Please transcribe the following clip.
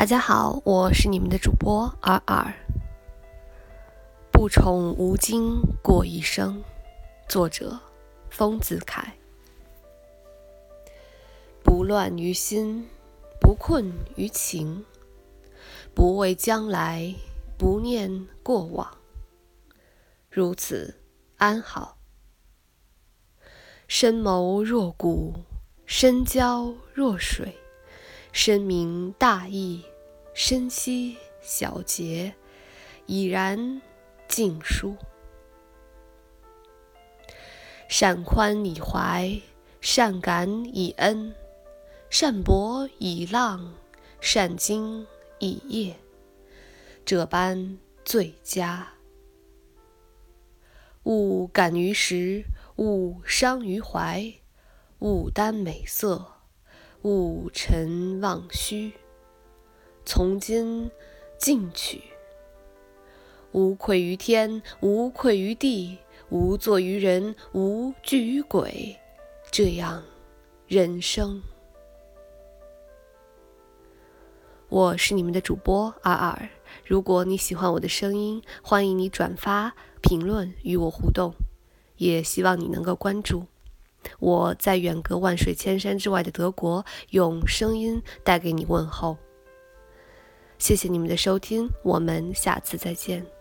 大家好，我是你们的主播尔尔。不宠无惊过一生，作者丰子恺。不乱于心，不困于情，不畏将来，不念过往，如此安好。深谋若谷，深交若水。深明大义，深悉小节，已然尽疏。善宽以怀，善感以恩，善博以浪，善精以业，这般最佳。勿感于时，勿伤于怀，勿耽美色。勿沉忘虚，从今进取。无愧于天，无愧于地，无作于人，无惧于鬼。这样，人生。我是你们的主播阿尔。如果你喜欢我的声音，欢迎你转发、评论与我互动，也希望你能够关注。我在远隔万水千山之外的德国，用声音带给你问候。谢谢你们的收听，我们下次再见。